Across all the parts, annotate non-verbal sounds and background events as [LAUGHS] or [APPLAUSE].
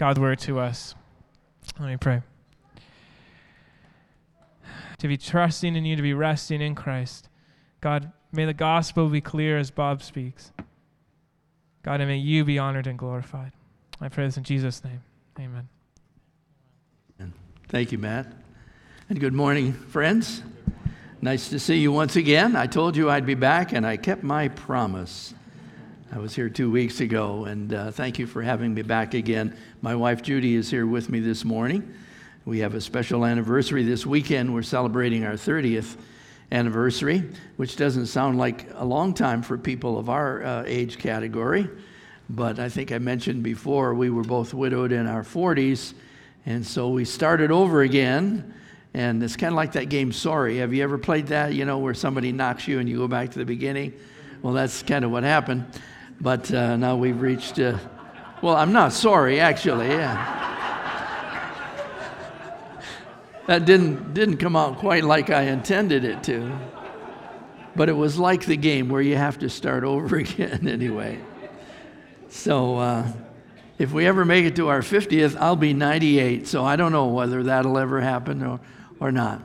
God's word to us. Let me pray. To be trusting in you, to be resting in Christ. God, may the gospel be clear as Bob speaks. God, and may you be honored and glorified. I pray this in Jesus' name. Amen. Thank you, Matt. And good morning, friends. Nice to see you once again. I told you I'd be back, and I kept my promise. I was here two weeks ago, and uh, thank you for having me back again. My wife Judy is here with me this morning. We have a special anniversary this weekend. We're celebrating our 30th anniversary, which doesn't sound like a long time for people of our uh, age category. But I think I mentioned before, we were both widowed in our 40s, and so we started over again. And it's kind of like that game, Sorry. Have you ever played that? You know, where somebody knocks you and you go back to the beginning? Well, that's kind of what happened. But uh, now we've reached, uh, well, I'm not sorry, actually. Yeah. that didn't, didn't come out quite like I intended it to. But it was like the game where you have to start over [LAUGHS] again anyway. So uh, if we ever make it to our 50th, I'll be 98. So I don't know whether that'll ever happen or, or not.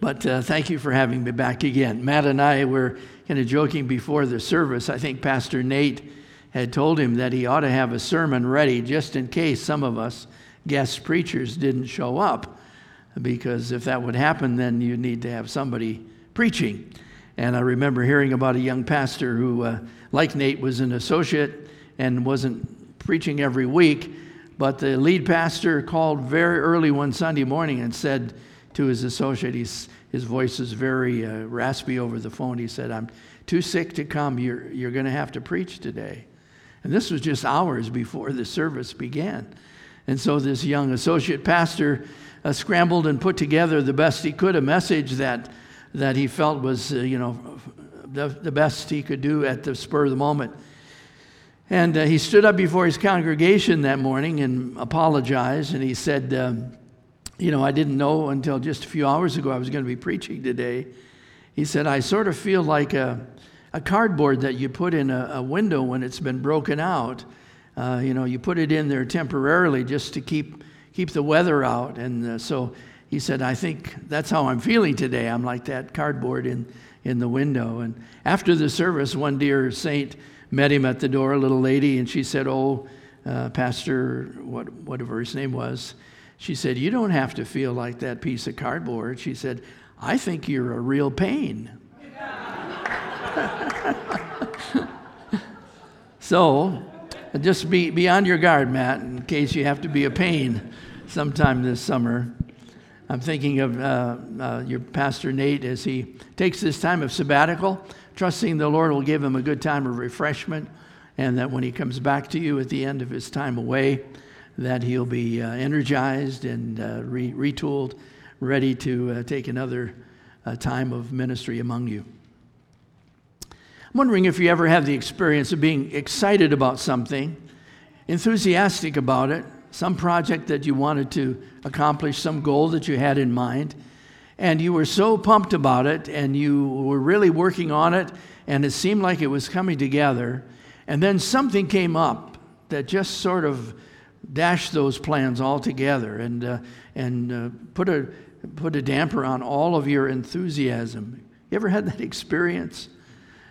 But uh, thank you for having me back again. Matt and I were kind of joking before the service. I think Pastor Nate had told him that he ought to have a sermon ready just in case some of us guest preachers didn't show up. Because if that would happen, then you need to have somebody preaching. And I remember hearing about a young pastor who, uh, like Nate, was an associate and wasn't preaching every week. But the lead pastor called very early one Sunday morning and said to his associate, he's, his voice is very uh, raspy over the phone. He said, I'm too sick to come. You're, you're going to have to preach today. And this was just hours before the service began. And so this young associate pastor uh, scrambled and put together the best he could, a message that, that he felt was, uh, you know, the, the best he could do at the spur of the moment. And uh, he stood up before his congregation that morning and apologized. And he said, um, you know, I didn't know until just a few hours ago I was going to be preaching today. He said, I sort of feel like a, a cardboard that you put in a, a window when it's been broken out. Uh, you know, you put it in there temporarily just to keep, keep the weather out. And uh, so he said, I think that's how I'm feeling today. I'm like that cardboard in, in the window. And after the service, one dear saint met him at the door, a little lady, and she said, Oh, uh, Pastor, what, whatever his name was, she said, You don't have to feel like that piece of cardboard. She said, I think you're a real pain. [LAUGHS] so, just be, be on your guard, Matt, in case you have to be a pain sometime this summer. I'm thinking of uh, uh, your pastor Nate as he takes this time of sabbatical, trusting the Lord will give him a good time of refreshment, and that when he comes back to you at the end of his time away, that he'll be uh, energized and uh, re- retooled, ready to uh, take another uh, time of ministry among you. I'm wondering if you ever have the experience of being excited about something, enthusiastic about it, some project that you wanted to accomplish, some goal that you had in mind, and you were so pumped about it and you were really working on it, and it seemed like it was coming together, and then something came up that just sort of dash those plans altogether and, uh, and uh, put, a, put a damper on all of your enthusiasm. You ever had that [LAUGHS] experience?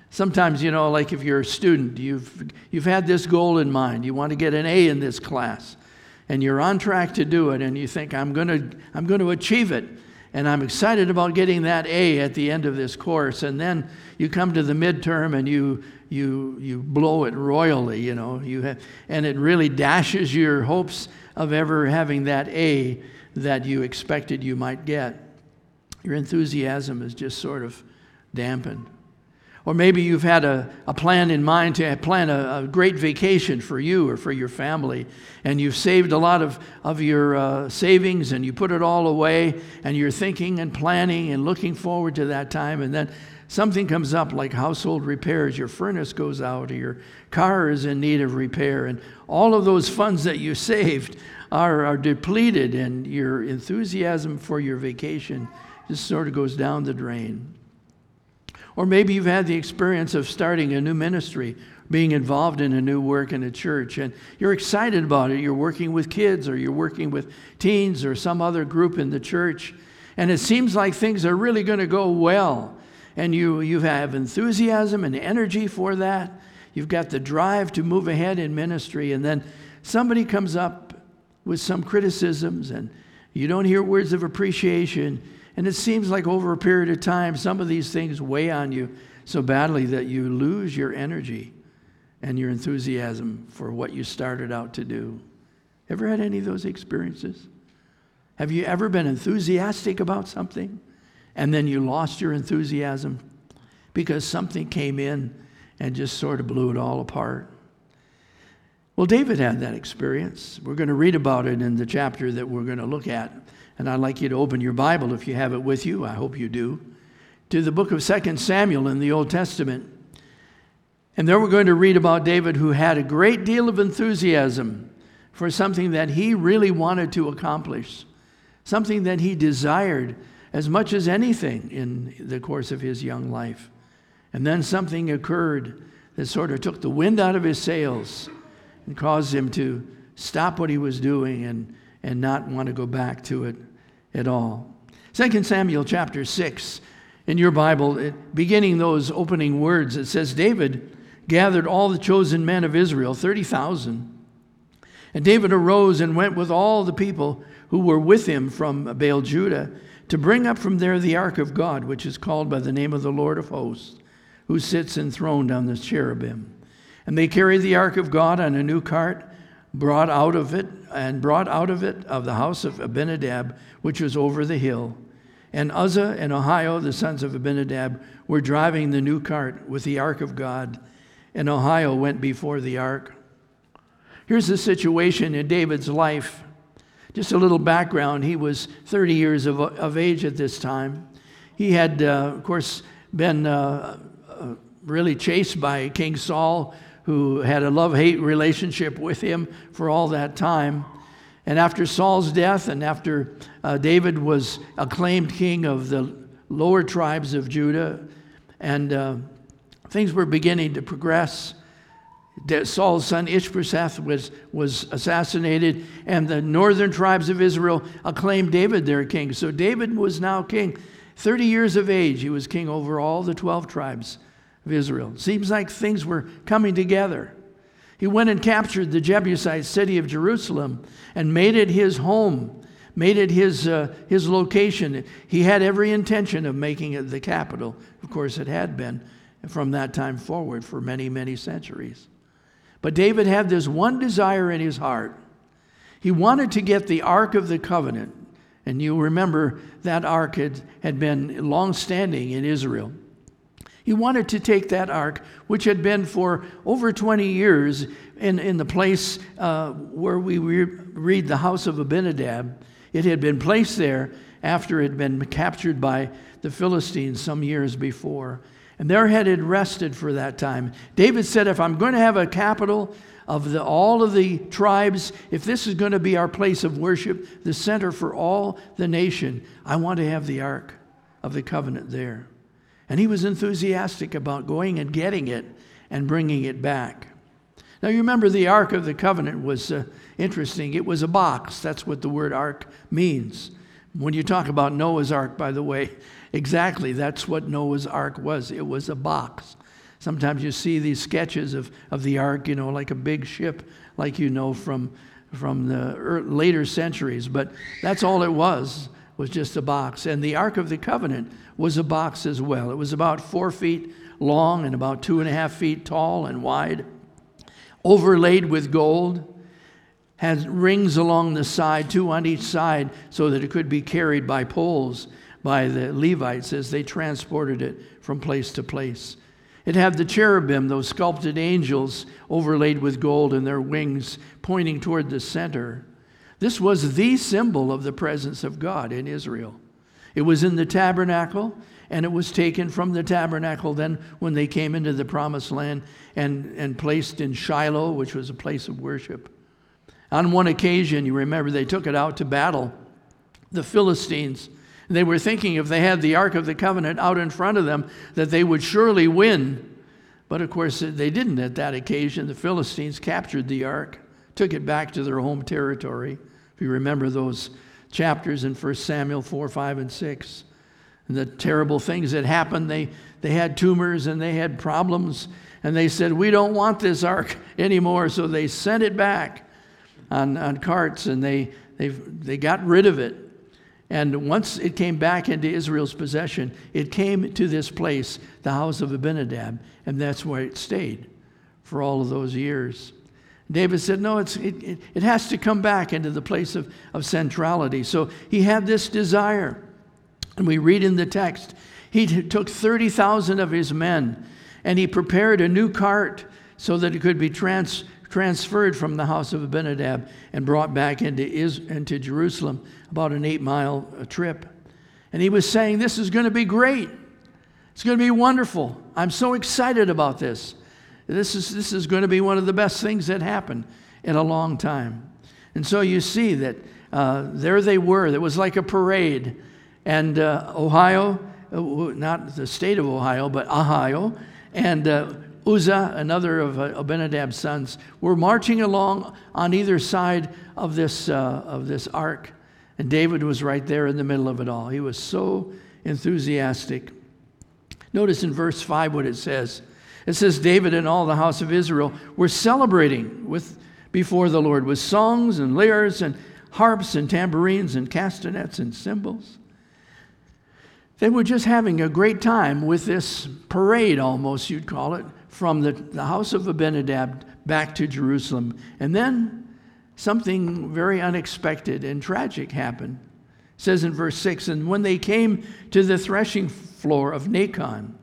Sometimes, you know, like if you're a student, you've, you've had this goal in mind. You want to get an A in this class, and you're on track to do it, and you think, I'm going to, I'm going to achieve it. And I'm excited about getting that A at the end of this course. And then you come to the midterm and you, you, you blow it royally, you know, you have, and it really dashes your hopes of ever having that A that you expected you might get. Your enthusiasm is just sort of dampened. Or maybe you've had a, a plan in mind to plan a, a, great vacation for you or for your family, and you've saved a lot of, of your uh, savings and you put it all away, and you're thinking and planning and looking forward to that time, and then something comes up like household repairs, your furnace goes out, or your car is in need of repair, and all of those funds that you saved are, are depleted, and your enthusiasm for your vacation just sort of goes down the drain. Or maybe you've had the experience of starting a new ministry being involved in a new work in a church and you're excited about it. You're working with kids or you're working with teens or some other group in the church. And it seems like things are really going to go well. And you, you have enthusiasm and energy for that. You've got the drive to move ahead in ministry. And then somebody comes up with some criticisms and you don't hear words of appreciation. And it seems like over a period of time, some of these things weigh on you so badly that you lose your energy and your enthusiasm for what you started out to do. Ever had any of those experiences? Have you ever been enthusiastic about something and then you lost your enthusiasm because something came in and just sort of blew it all apart? Well, David had that experience. We're going to read about it in the chapter that we're going to look at. And I'd like you to open your Bible if you have it with you. I hope you do. To the book of 2 Samuel in the Old Testament. And there we're going to read about David who had a great deal of enthusiasm for something that he really wanted to accomplish, something that he desired as much as anything in the course of his young life. And then something occurred that sort of took the wind out of his sails and caused him to stop what he was doing and, and not want to go back to it at all. 2 Samuel chapter 6, in your Bible, beginning those opening words, it says, David gathered all the chosen men of Israel, 30,000. And David arose and went with all the people who were with him from Baal Judah to bring up from there the ark of God, which is called by the name of the Lord of hosts, who sits enthroned on the cherubim. And they carried the ark of God on a new cart, brought out of it, and brought out of it of the house of Abinadab, which was over the hill. And Uzzah and Ahio, the sons of Abinadab, were driving the new cart with the ark of God, and Ahio went before the ark. Here's the situation in David's life. Just a little background. He was 30 years of, of age at this time. He had, uh, of course, been uh, uh, really chased by King Saul who had a love hate relationship with him for all that time. And after Saul's death, and after uh, David was acclaimed king of the lower tribes of Judah, and uh, things were beginning to progress. Saul's son Ishbosheth was, was assassinated, and the northern tribes of Israel acclaimed David their king. So David was now king. 30 years of age, he was king over all the 12 tribes of Israel. Seems like things were coming together. He went and captured the Jebusite city of Jerusalem and made it his home, made it his, uh, his location. He had every intention of making it the capital. Of course, it had been from that time forward for many, many centuries. But David had this one desire in his heart. He wanted to get the Ark of the Covenant. And you remember that ark had, had been long standing in Israel. He wanted to take that ark, which had been for over 20 years in, in the place uh, where we re- read the house of Abinadab. It had been placed there after it had been captured by the Philistines some years before. And there had it rested for that time. David said, If I'm going to have a capital of the, all of the tribes, if this is going to be our place of worship, the center for all the nation, I want to have the Ark of the Covenant there. And he was enthusiastic about going and getting it and bringing it back. Now, you remember the Ark of the Covenant was uh, interesting. It was a box. That's what the word ark means. When you talk about Noah's Ark, by the way, [LAUGHS] exactly that's what Noah's Ark was. It was a box. Sometimes you see these sketches of, of the ark, you know, like a big ship, like you know from, from the later centuries. But that's all it was, was just a box. And the Ark of the Covenant was a box as well. It was about four feet long and about two and a half feet tall and wide, overlaid with gold, had rings along the side, two on each side, so that it could be carried by poles by the Levites as they transported it from place to place. It had the cherubim, those sculpted angels overlaid with gold and their wings pointing toward the center. This was the symbol of the presence of God in Israel. It was in the tabernacle, and it was taken from the tabernacle then when they came into the promised land and, and placed in Shiloh, which was a place of worship. On one occasion, you remember, they took it out to battle. The Philistines, they were thinking if they had the Ark of the Covenant out in front of them, that they would surely win. But of course, they didn't at that occasion. The Philistines captured the ark, took it back to their home territory. If you remember those chapters in 1 Samuel 4, 5, and 6, and the terrible things that happened, they, they had tumors and they had problems. And they said, We don't want this ark [LAUGHS] anymore. So they sent it back on, on carts and they, they, they got rid of it. And once it came back into Israel's possession, it came to this place, the house of Abinadab, and that's where it stayed for all of those years. David said, No, it, it, it has to come back into the place of, of centrality. So he had this desire. And we read in the text, he t- took 30,000 of his men and he prepared a new cart so that it could be trans- transferred from the house of Abinadab and brought back into, Is- into Jerusalem, about an eight mile uh, trip. And he was saying, This is going to be great. It's going to be wonderful. I'm so excited about this. This is, this is going to be one of the best things that happened in a long time. And so you see that uh, there they were. It was like a parade. And uh, Ohio, uh, not the state of Ohio, but Ohio, and uh, Uzzah, another of uh, Abinadab's sons, were marching along on either side of this, uh, of this ark. And David was right there in the middle of it all. He was so enthusiastic. Notice in verse 5 what it says. It says, David and all the house of Israel were celebrating with, before the Lord with songs and lyres and harps and tambourines and castanets and cymbals. They were just having a great time with this parade, almost, you'd call it, from the, the house of Abinadab back to Jerusalem. And then something very unexpected and tragic happened. It says in verse 6 And when they came to the threshing floor of Nacon,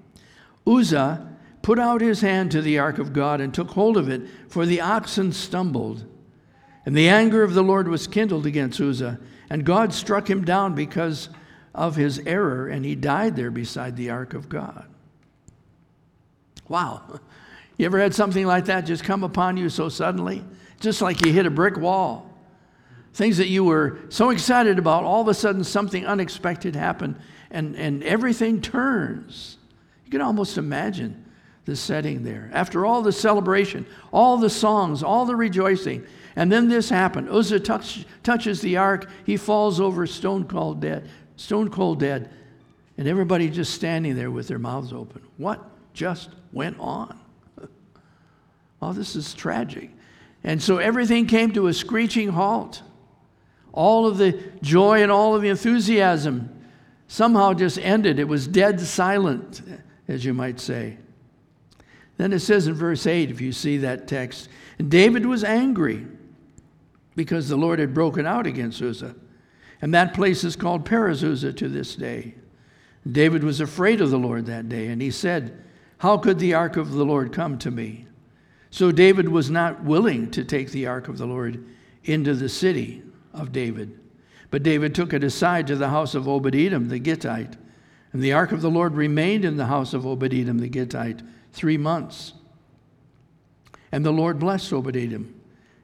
Uzzah put out his hand to the ark of God and took hold of it, for the oxen stumbled. And the anger of the Lord was kindled against Uzzah, and God struck him down because of his error, and he died there beside the ark of God. Wow. You ever had something like that just come upon you so suddenly? Just like you hit a brick wall. Things that you were so excited about, all of a sudden something unexpected happened, and, and everything turns. You can almost imagine the setting there. After all the celebration, all the songs, all the rejoicing, and then this happened. Uzzah touch, touches the ark, he falls over stone cold dead, stone cold dead, and everybody just standing there with their mouths open. What just went on? [LAUGHS] oh, this is tragic. And so everything came to a screeching halt. All of the joy and all of the enthusiasm somehow just ended. It was dead silent, as you might say. Then it says in verse 8, if you see that text, and David was angry because the Lord had broken out against Uzzah. And that place is called Perez-uzzah to this day. David was afraid of the Lord that day, and he said, How could the ark of the Lord come to me? So David was not willing to take the ark of the Lord into the city of David. But David took it aside to the house of Obed Edom the Gittite. And the ark of the Lord remained in the house of Obed Edom the Gittite three months. And the Lord blessed Obadiah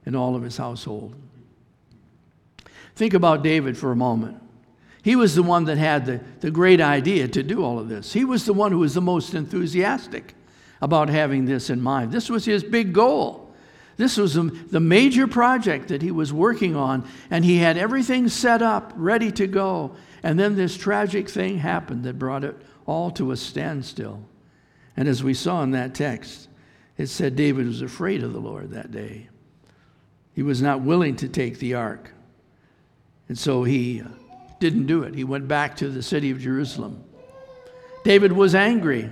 and all of his household. Think about David for a moment. He was the one that had the, the great idea to do all of this. He was the one who was the most enthusiastic about having this in mind. This was his big goal. This was the major project that he was working on, and he had everything set up, ready to go. And then this tragic thing happened that brought it all to a standstill. And as we saw in that text, it said David was afraid of the Lord that day. He was not willing to take the ark. And so he didn't do it. He went back to the city of Jerusalem. David was angry.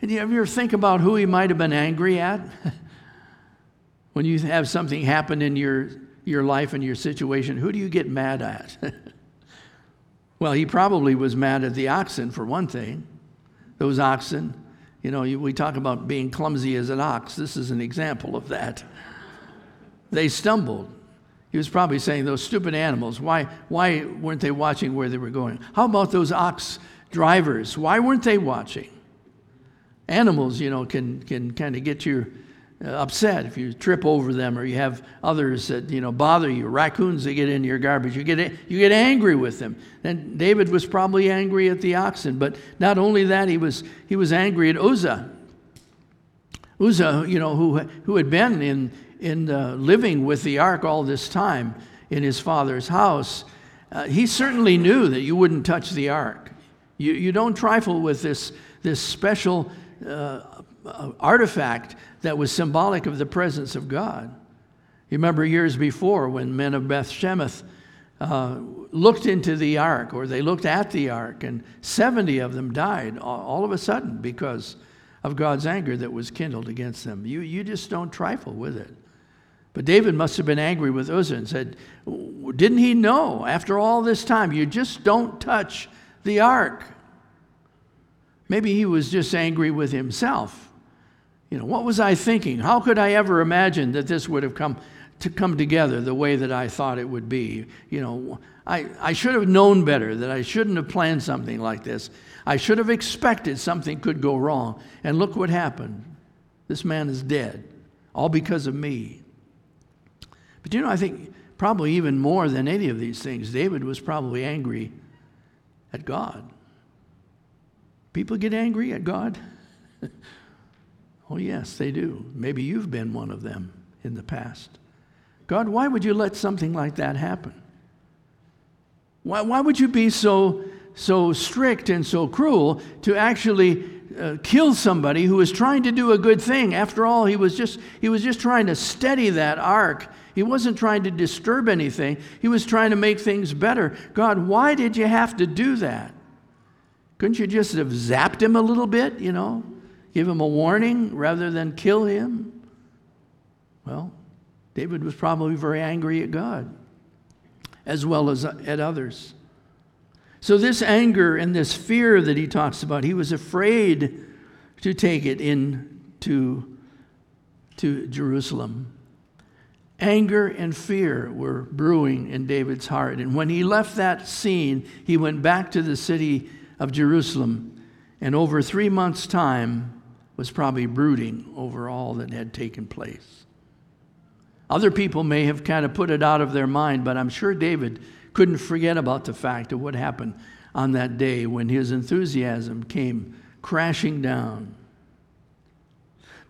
And you ever think about who he might have been angry at? [LAUGHS] when you have something happen in your, your life and your situation, who do you get mad at? [LAUGHS] well, he probably was mad at the oxen, for one thing. Those oxen, you know, we talk about being clumsy as an ox. This is an example of that. They stumbled. He was probably saying, Those stupid animals, why, why weren't they watching where they were going? How about those ox drivers? Why weren't they watching? Animals, you know, can, can kind of get you uh, upset if you trip over them or you have others that, you know, bother you. Raccoons that get into your garbage, you get, you get angry with them. And David was probably angry at the oxen, but not only that, he was, he was angry at Uzzah. Uzzah, you know, who, who had been in, in uh, living with the ark all this time in his father's house, uh, he certainly knew that you wouldn't touch the ark. You, you don't trifle with this, this special uh, artifact that was symbolic of the presence of God. You remember years before when men of Beth Shemesh uh, looked into the ark or they looked at the ark, and 70 of them died all of a sudden because of God's anger that was kindled against them. You, you just don't trifle with it. But David must have been angry with Uzzah and said, Didn't he know after all this time, you just don't touch the ark? Maybe he was just angry with himself. You know, what was I thinking? How could I ever imagine that this would have come to come together the way that I thought it would be? You know, I, I should have known better that I shouldn't have planned something like this. I should have expected something could go wrong. And look what happened. This man is dead, all because of me. But you know, I think probably even more than any of these things, David was probably angry at God. People get angry at God? [LAUGHS] oh, yes, they do. Maybe you've been one of them in the past. God, why would you let something like that happen? Why, why would you be so, so strict and so cruel to actually uh, kill somebody who was trying to do a good thing? After all, he was, just, he was just trying to steady that ark. He wasn't trying to disturb anything, he was trying to make things better. God, why did you have to do that? Couldn't you just have zapped him a little bit, you know? Give him a warning rather than kill him? Well, David was probably very angry at God as well as uh, at others. So, this anger and this fear that he talks about, he was afraid to take it into to Jerusalem. Anger and fear were brewing in David's heart. And when he left that scene, he went back to the city of Jerusalem, and over three months' time was probably brooding over all that had taken place. Other people may have kind of put it out of their mind, but I'm sure David couldn't forget about the fact of what happened on that day when his enthusiasm came crashing down.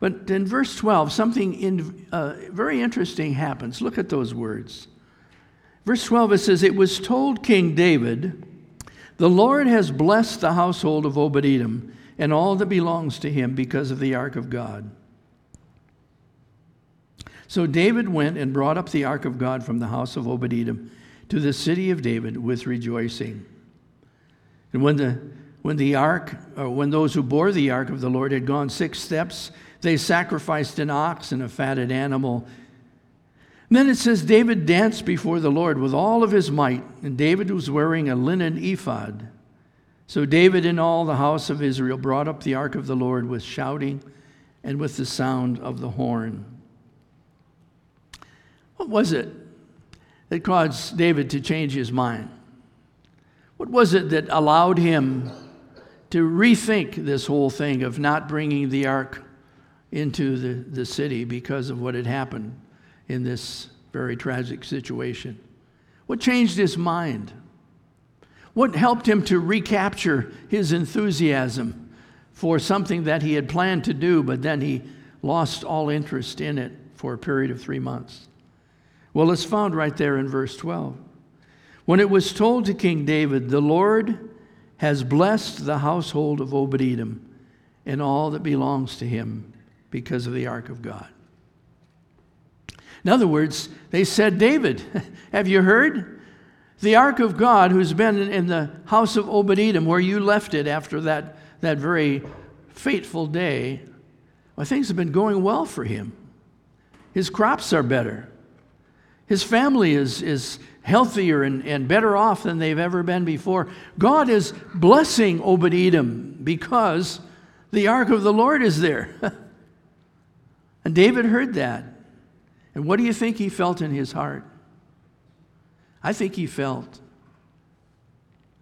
But in verse 12, something in, uh, very interesting happens. Look at those words. Verse 12, it says, It was told King David the Lord has blessed the household of Obed Edom and all that belongs to him because of the ark of God. So David went and brought up the ark of God from the house of Obed Edom to the city of David with rejoicing. And when the when the ark, or when those who bore the ark of the Lord had gone six steps, they sacrificed an ox and a fatted animal then it says David danced before the Lord with all of his might, and David was wearing a linen ephod. So David and all the house of Israel brought up the ark of the Lord with shouting and with the sound of the horn. What was it that caused David to change his mind? What was it that allowed him to rethink this whole thing of not bringing the ark into the, the city because of what had happened? In this very tragic situation? What changed his mind? What helped him to recapture his enthusiasm for something that he had planned to do, but then he lost all interest in it for a period of three months? Well, it's found right there in verse 12. When it was told to King David, The Lord has blessed the household of Obed Edom and all that belongs to him because of the ark of God. In other words, they said, David, [LAUGHS] have you heard? The ark of God, who's been in the house of Obed Edom, where you left it after that, that very fateful day, well, things have been going well for him. His crops are better. His family is, is healthier and, and better off than they've ever been before. God is blessing Obed Edom because the ark of the Lord is there. [LAUGHS] and David heard that. And what do you think he felt in his heart? I think he felt,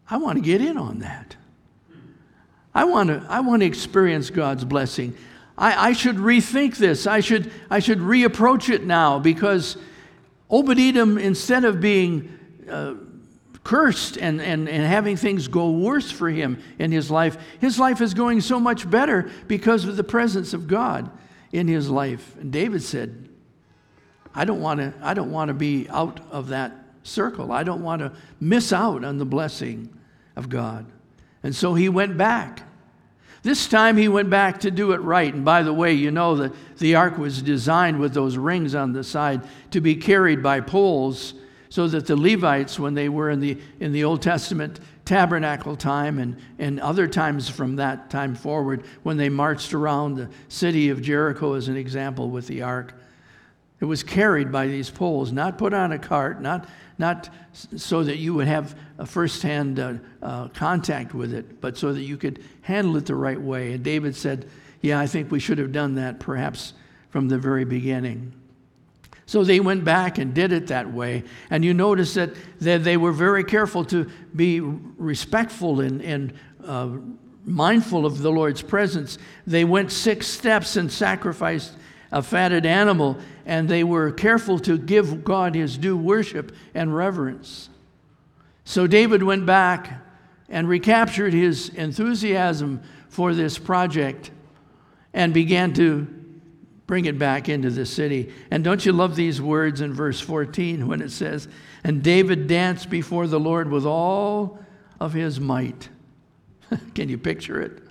I want to get in on that. I want to, I want to experience God's blessing. I, I should rethink this. I should, I should reapproach it now because Edom, instead of being uh, cursed and, and, and having things go worse for him in his life, his life is going so much better because of the presence of God in his life. And David said, I don't want to I don't want to be out of that circle. I don't want to miss out on the blessing of God. And so he went back. This time he went back to do it right. And by the way, you know that the ark was designed with those rings on the side to be carried by poles so that the Levites, when they were in the, in the Old Testament tabernacle time and, and other times from that time forward, when they marched around the city of Jericho, as an example, with the ark, it was carried by these poles, not put on a cart, not, not so that you would have a firsthand uh, uh, contact with it, but so that you could handle it the right way. And David said, Yeah, I think we should have done that perhaps from the very beginning. So they went back and did it that way. And you notice that, that they were very careful to be respectful and, and uh, mindful of the Lord's presence. They went six steps and sacrificed a fatted animal, and they were careful to give God his due worship and reverence. So David went back and recaptured his enthusiasm for this project and began to bring it back into the city. And don't you love these words in verse 14 when it says, And David danced before the Lord with all of his might. [LAUGHS] Can you picture it?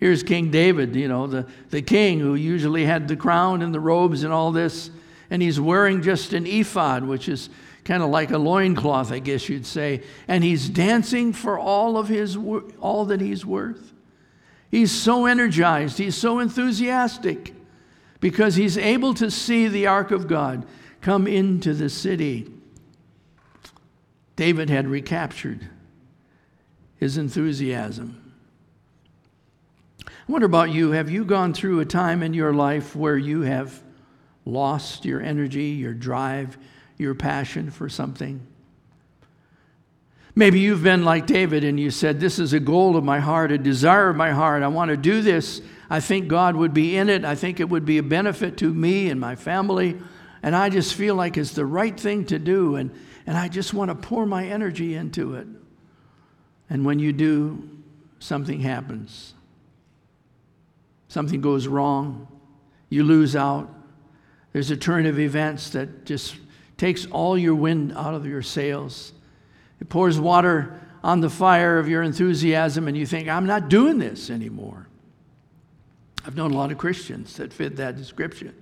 Here's King David, you know, the, the king who usually had the crown and the robes and all this, and he's wearing just an ephod, which is kind of like a loincloth, I guess you'd say, and he's dancing for all of his all that he's worth. He's so energized, he's so enthusiastic because he's able to see the ark of God come into the city. David had recaptured his enthusiasm. Wonder about you. Have you gone through a time in your life where you have lost your energy, your drive, your passion for something? Maybe you've been like David and you said, This is a goal of my heart, a desire of my heart. I want to do this. I think God would be in it. I think it would be a benefit to me and my family. And I just feel like it's the right thing to do. And, and I just want to pour my energy into it. And when you do, something happens. Something goes wrong. You lose out. There's a turn of events that just takes all your wind out of your sails. It pours water on the fire of your enthusiasm, and you think, I'm not doing this anymore. I've known a lot of Christians that fit that description.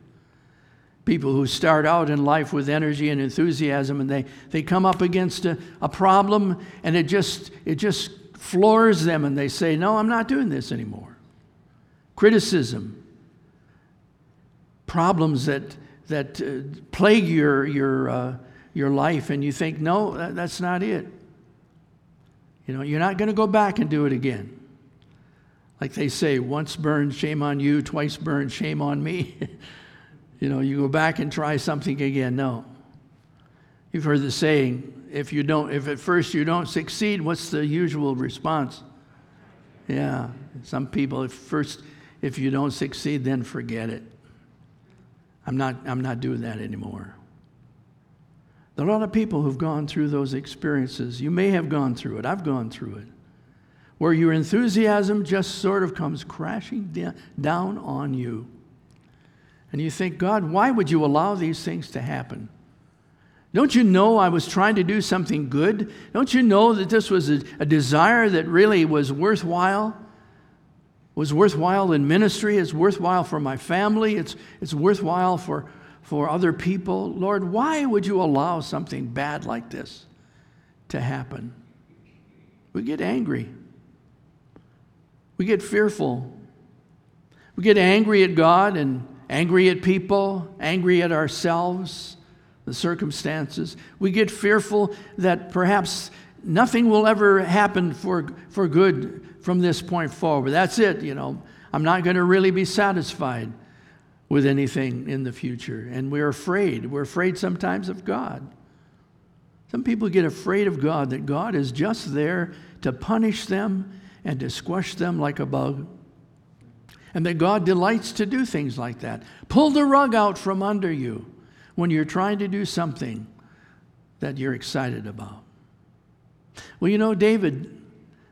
People who start out in life with energy and enthusiasm and they, they come up against a, a problem and it just, it just floors them and they say, No, I'm not doing this anymore. Criticism, problems that, that uh, plague your, your, uh, your life, and you think, No, that, that's not it. You know, you're not going to go back and do it again. Like they say, once burned, shame on you, twice burned, shame on me. [LAUGHS] you know, you go back and try something again. No. You've heard the saying, if you don't, if at first you don't succeed, what's the usual response? Yeah. Some people, at first, if you don't succeed, then forget it. I'm not, I'm not doing that anymore. There are a lot of people who've gone through those experiences. You may have gone through it. I've gone through it where your enthusiasm just sort of comes crashing down on you. And you think, God, why would you allow these things to happen? Don't you know I was trying to do something good? Don't you know that this was a, a desire that really was worthwhile? Was worthwhile in ministry, it's worthwhile for my family, it's, it's worthwhile for, for other people. Lord, why would you allow something bad like this to happen? We get angry. We get fearful. We get angry at God and angry at people, angry at ourselves, the circumstances. We get fearful that perhaps nothing will ever happen for, for good from this point forward. That's it, you know. I'm not going to really be satisfied with anything in the future. And we're afraid. We're afraid sometimes of God. Some people get afraid of God, that God is just there to punish them and to squash them like a bug. And that God delights to do things like that. Pull the rug out from under you when you're trying to do something that you're excited about. Well, you know, David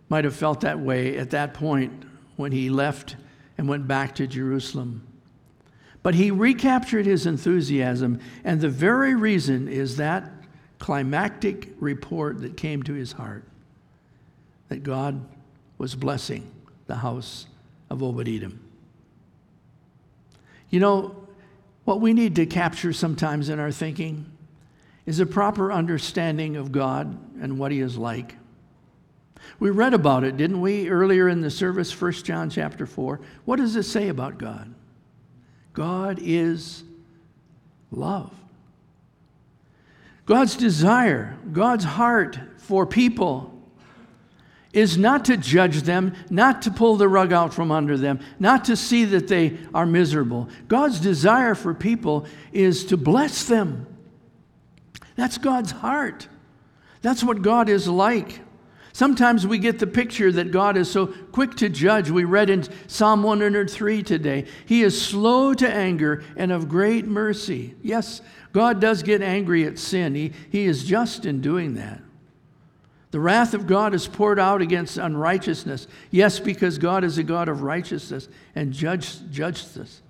might have felt that way at that point when he left and went back to Jerusalem. But he recaptured his enthusiasm, and the very reason is that climactic report that came to his heart that God was blessing the house of Edom. You know, what we need to capture sometimes in our thinking is a proper understanding of God and what He is like. We read about it, didn't we, earlier in the service, 1 John chapter 4? What does it say about God? God is love. God's desire, God's heart for people is not to judge them, not to pull the rug out from under them, not to see that they are miserable. God's desire for people is to bless them. That's God's heart. That's what God is like. Sometimes we get the picture that God is so quick to judge. We read in Psalm 103 today, He is slow to anger and of great mercy. Yes, God does get angry at sin, He, he is just in doing that. The wrath of God is poured out against unrighteousness. Yes, because God is a God of righteousness and judge, justice.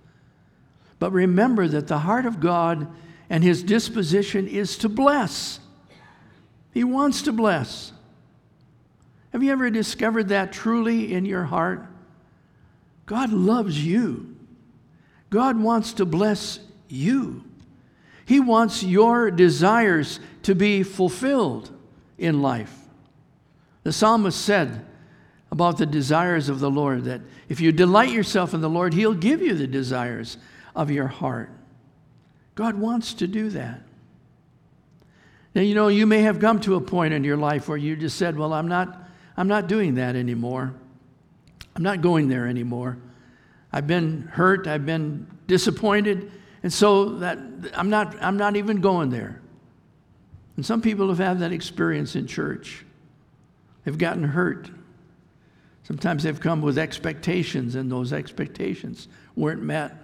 But remember that the heart of God and his disposition is to bless. He wants to bless. Have you ever discovered that truly in your heart? God loves you. God wants to bless you. He wants your desires to be fulfilled in life. The psalmist said about the desires of the Lord that if you delight yourself in the Lord, He'll give you the desires of your heart. God wants to do that. Now, you know, you may have come to a point in your life where you just said, Well, I'm not, I'm not doing that anymore. I'm not going there anymore. I've been hurt, I've been disappointed, and so that I'm not, I'm not even going there. And some people have had that experience in church. They've gotten hurt. Sometimes they've come with expectations, and those expectations weren't met.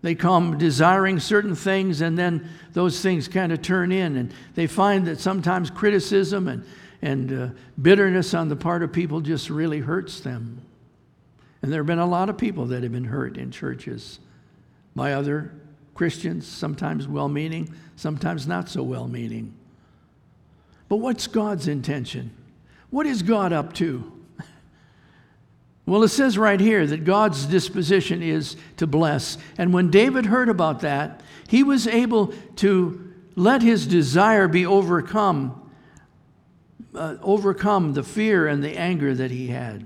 They come desiring certain things, and then those things kind of turn in. And they find that sometimes criticism and, and uh, bitterness on the part of people just really hurts them. And there have been a lot of people that have been hurt in churches by other Christians, sometimes well meaning, sometimes not so well meaning. But what's God's intention? What is God up to? Well, it says right here that God's disposition is to bless. And when David heard about that, he was able to let his desire be overcome, uh, overcome the fear and the anger that he had.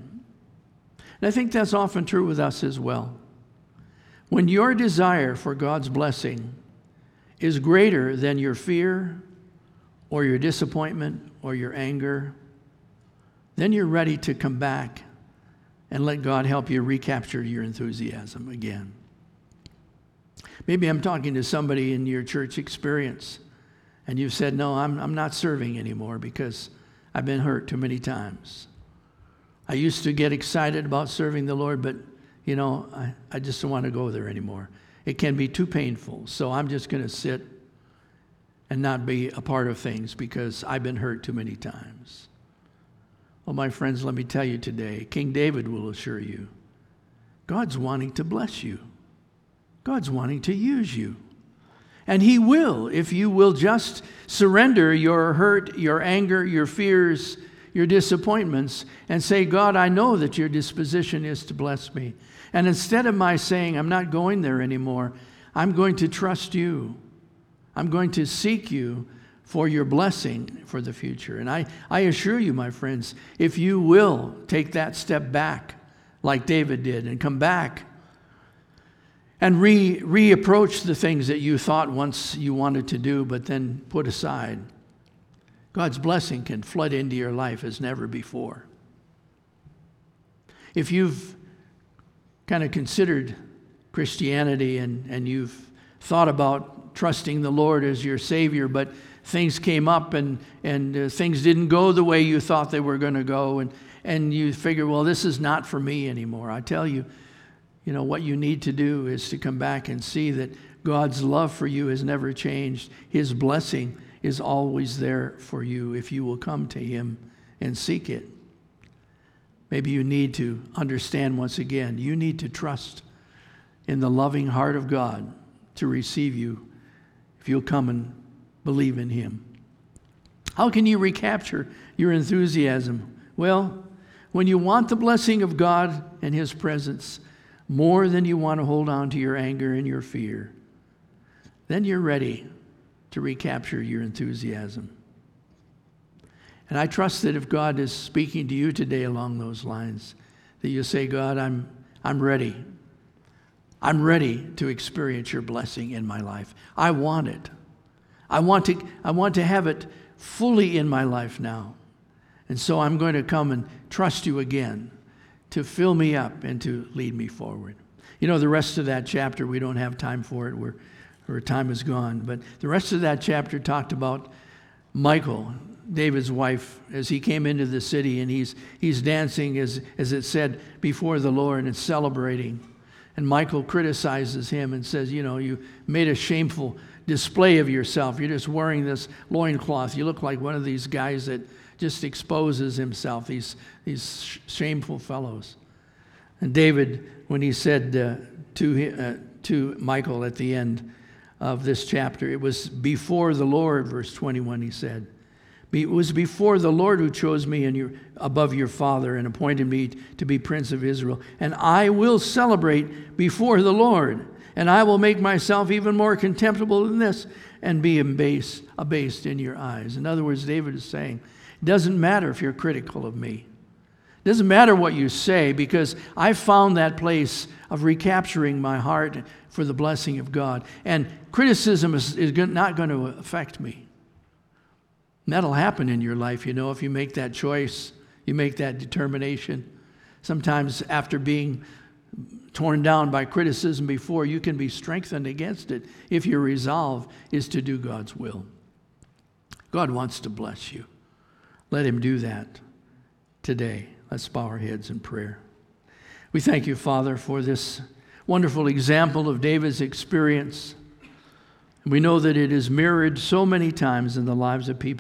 And I think that's often true with us as well. When your desire for God's blessing is greater than your fear or your disappointment or your anger, then you're ready to come back and let God help you recapture your enthusiasm again. Maybe I'm talking to somebody in your church experience, and you've said, No, I'm, I'm not serving anymore because I've been hurt too many times. I used to get excited about serving the Lord, but you know, I, I just don't want to go there anymore. It can be too painful, so I'm just going to sit and not be a part of things because I've been hurt too many times. Well, my friends, let me tell you today King David will assure you God's wanting to bless you, God's wanting to use you. And He will if you will just surrender your hurt, your anger, your fears, your disappointments, and say, God, I know that your disposition is to bless me. And instead of my saying, I'm not going there anymore, I'm going to trust you. I'm going to seek you for your blessing for the future. And I, I assure you, my friends, if you will take that step back like David did and come back and re, reapproach the things that you thought once you wanted to do but then put aside, God's blessing can flood into your life as never before. If you've kind of considered Christianity and, and you've thought about trusting the Lord as your Savior, but things came up and, and uh, things didn't go the way you thought they were going to go, and, and you figure, well, this is not for me anymore. I tell you, you know, what you need to do is to come back and see that God's love for you has never changed. His blessing is always there for you if you will come to Him and seek it. Maybe you need to understand once again, you need to trust in the loving heart of God to receive you if you'll come and believe in Him. How can you recapture your enthusiasm? Well, when you want the blessing of God and His presence more than you want to hold on to your anger and your fear, then you're ready to recapture your enthusiasm. And I trust that if God is speaking to you today along those lines, that you say, God, I'm, I'm ready. I'm ready to experience your blessing in my life. I want it. I want to, I want to have it fully in my life now. And so I'm going to come and trust you again to fill me up and to lead me forward. You know, the rest of that chapter, we don't have time for it. We're, our time is gone. But the rest of that chapter talked about Michal, David's wife, as he came into the city and he's, he's dancing, as, as it said, before the Lord and celebrating. And Michal criticizes him and says, You know, you made a shameful display of yourself. You're just wearing this loincloth. You look like one of these guys that just exposes himself, these, these shameful fellows. And David, when he said uh, to, uh, to Michal at the end of this chapter, it was before the Lord, verse 21, he said. It was before the Lord who chose me and your, above your father and appointed me to be prince of Israel. And I will celebrate before the Lord, and I will make myself even more contemptible than this and be abased, abased in your eyes. In other words, David is saying, it doesn't matter if you're critical of me. It doesn't matter what you say because I found that place of recapturing my heart for the blessing of God. And criticism is, is not going to affect me. And that'll happen in your life, you know, if you make that choice, you make that determination. Sometimes, after being torn down by criticism before, you can be strengthened against it if your resolve is to do God's will. God wants to bless you. Let Him do that today. Let's bow our heads in prayer. We thank you, Father, for this wonderful example of David's experience. We know that it is mirrored so many times in the lives of people.